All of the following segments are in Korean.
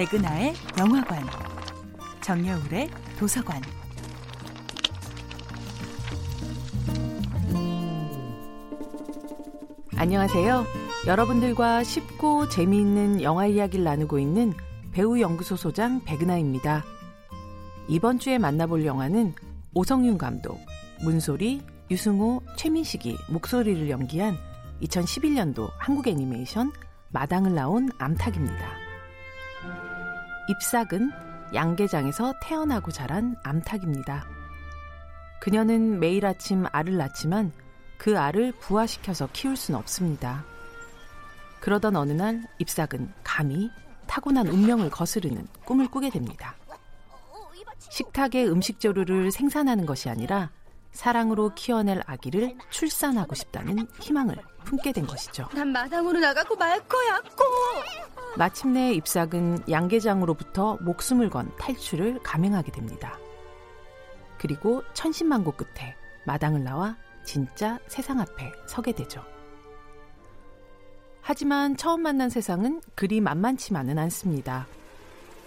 백은하의 영화관, 정여울의 도서관. 안녕하세요. 여러분들과 쉽고 재미있는 영화 이야기를 나누고 있는 배우 연구소 소장 백은하입니다. 이번 주에 만나볼 영화는 오성윤 감독, 문소리, 유승호, 최민식이 목소리를 연기한 2011년도 한국 애니메이션 마당을 나온 암탉입니다. 잎삭은 양계장에서 태어나고 자란 암탉입니다. 그녀는 매일 아침 알을 낳지만 그 알을 부화시켜서 키울 수는 없습니다. 그러던 어느 날 잎삭은 감히 타고난 운명을 거스르는 꿈을 꾸게 됩니다. 식탁에 음식 재료를 생산하는 것이 아니라 사랑으로 키워낼 아기를 출산하고 싶다는 희망을 품게 된 것이죠. 난 마당으로 나가고 말 거야, 꼭! 마침내 잎삭은 양계장으로부터 목숨을 건 탈출을 감행하게 됩니다. 그리고 천신만고 끝에 마당을 나와 진짜 세상 앞에 서게 되죠. 하지만 처음 만난 세상은 그리 만만치만은 않습니다.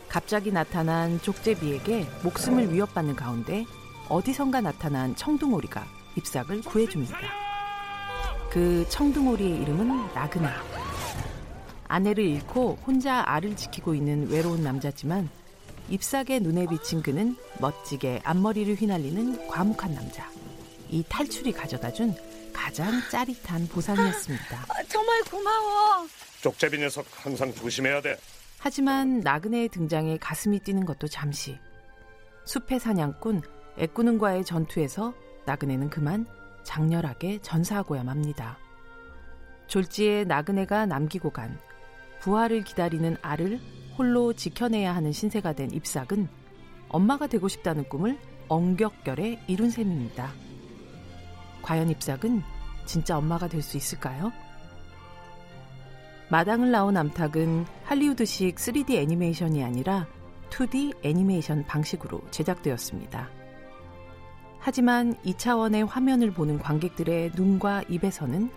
갑자기 나타난 족제비에게 목숨을 위협받는 가운데 어디선가 나타난 청둥오리가 잎삭을 구해줍니다. 그 청둥오리의 이름은 나그네. 아내를 잃고 혼자 알을 지키고 있는 외로운 남자지만 잎삭의 눈에 비친 그는 멋지게 앞머리를 휘날리는 과묵한 남자. 이 탈출이 가져다 준 가장 짜릿한 보상이었습니다. 아, 정말 고마워. 쪽제비 녀석 항상 조심해야 돼. 하지만 나그네의 등장에 가슴이 뛰는 것도 잠시. 숲의 사냥꾼 애꾸는과의 전투에서 나그네는 그만 장렬하게 전사하고야 맙니다. 졸지에 나그네가 남기고 간 부활을 기다리는 알을 홀로 지켜내야 하는 신세가 된 잎삭은 엄마가 되고 싶다는 꿈을 엉격결에 이룬 셈입니다. 과연 잎삭은 진짜 엄마가 될 수 있을까요? 마당을 나온 암탉은 할리우드식 3D 애니메이션이 아니라 2D 애니메이션 방식으로 제작되었습니다. 하지만 2차원의 화면을 보는 관객들의 눈과 입에서는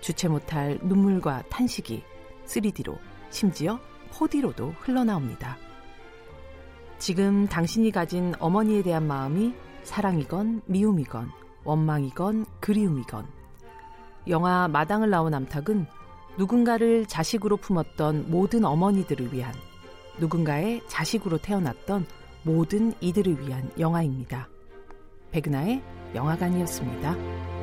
주체 못할 눈물과 탄식이 3D로 심지어 4D로도 흘러나옵니다. 지금 당신이 가진 어머니에 대한 마음이 사랑이건 미움이건 원망이건 그리움이건 영화 마당을 나온 암탉은 누군가를 자식으로 품었던 모든 어머니들을 위한 누군가의 자식으로 태어났던 모든 이들을 위한 영화입니다. 백은하의 영화관이었습니다.